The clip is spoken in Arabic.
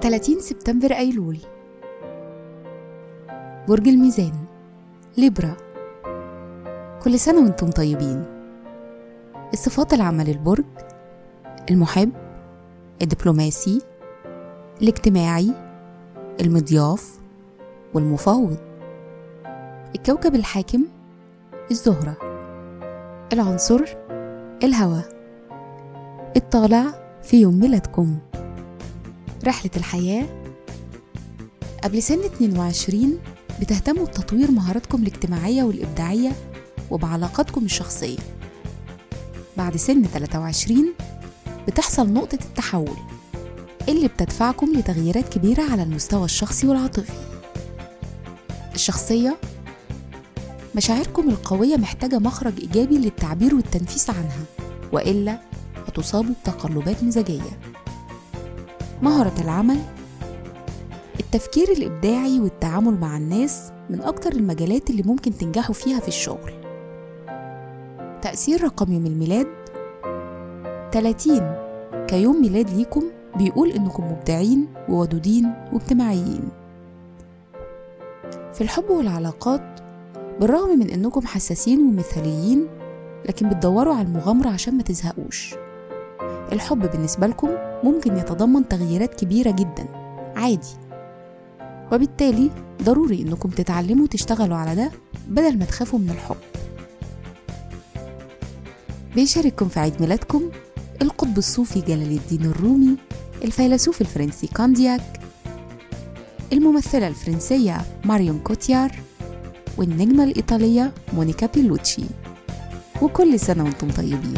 30 سبتمبر أيلول. برج الميزان ليبرا. كل سنة وأنتم طيبين. الصفات العامة للبرج المحب الدبلوماسي الاجتماعي المضياف والمفاوض. الكوكب الحاكم الزهرة. العنصر الهواء الطالع في يوم ميلادكم. رحلة الحياة. قبل سن 22 بتهتموا بتطوير مهاراتكم الاجتماعية والإبداعية وبعلاقاتكم الشخصية. بعد سن 23 بتحصل نقطة التحول اللي بتدفعكم لتغييرات كبيرة على المستوى الشخصي والعاطفي. الشخصية مشاعركم القوية محتاجة مخرج إيجابي للتعبير والتنفيس عنها وإلا هتصابوا بتقلبات مزاجية. مهرة العمل التفكير الإبداعي والتعامل مع الناس من أكتر المجالات اللي ممكن تنجحوا فيها في الشغل. تأثير رقم يوم الميلاد 30 كيوم ميلاد ليكم بيقول إنكم مبدعين وودودين واجتماعيين. في الحب والعلاقات بالرغم من إنكم حساسين ومثاليين لكن بتدوروا على المغامرة عشان ما تزهقوش. الحب بالنسبة لكم ممكن يتضمن تغييرات كبيرة جدا. عادي. وبالتالي ضروري إنكم تتعلموا تشتغلوا على ده بدل ما تخافوا من الحب. بيشارككم في عيد ميلادكم القطب الصوفي جلال الدين الرومي الفيلسوف الفرنسي كاندياك الممثلة الفرنسية ماريون كوتيار والنجمة الإيطالية مونيكا بيلوتشي. وكل سنة وأنتم طيبين.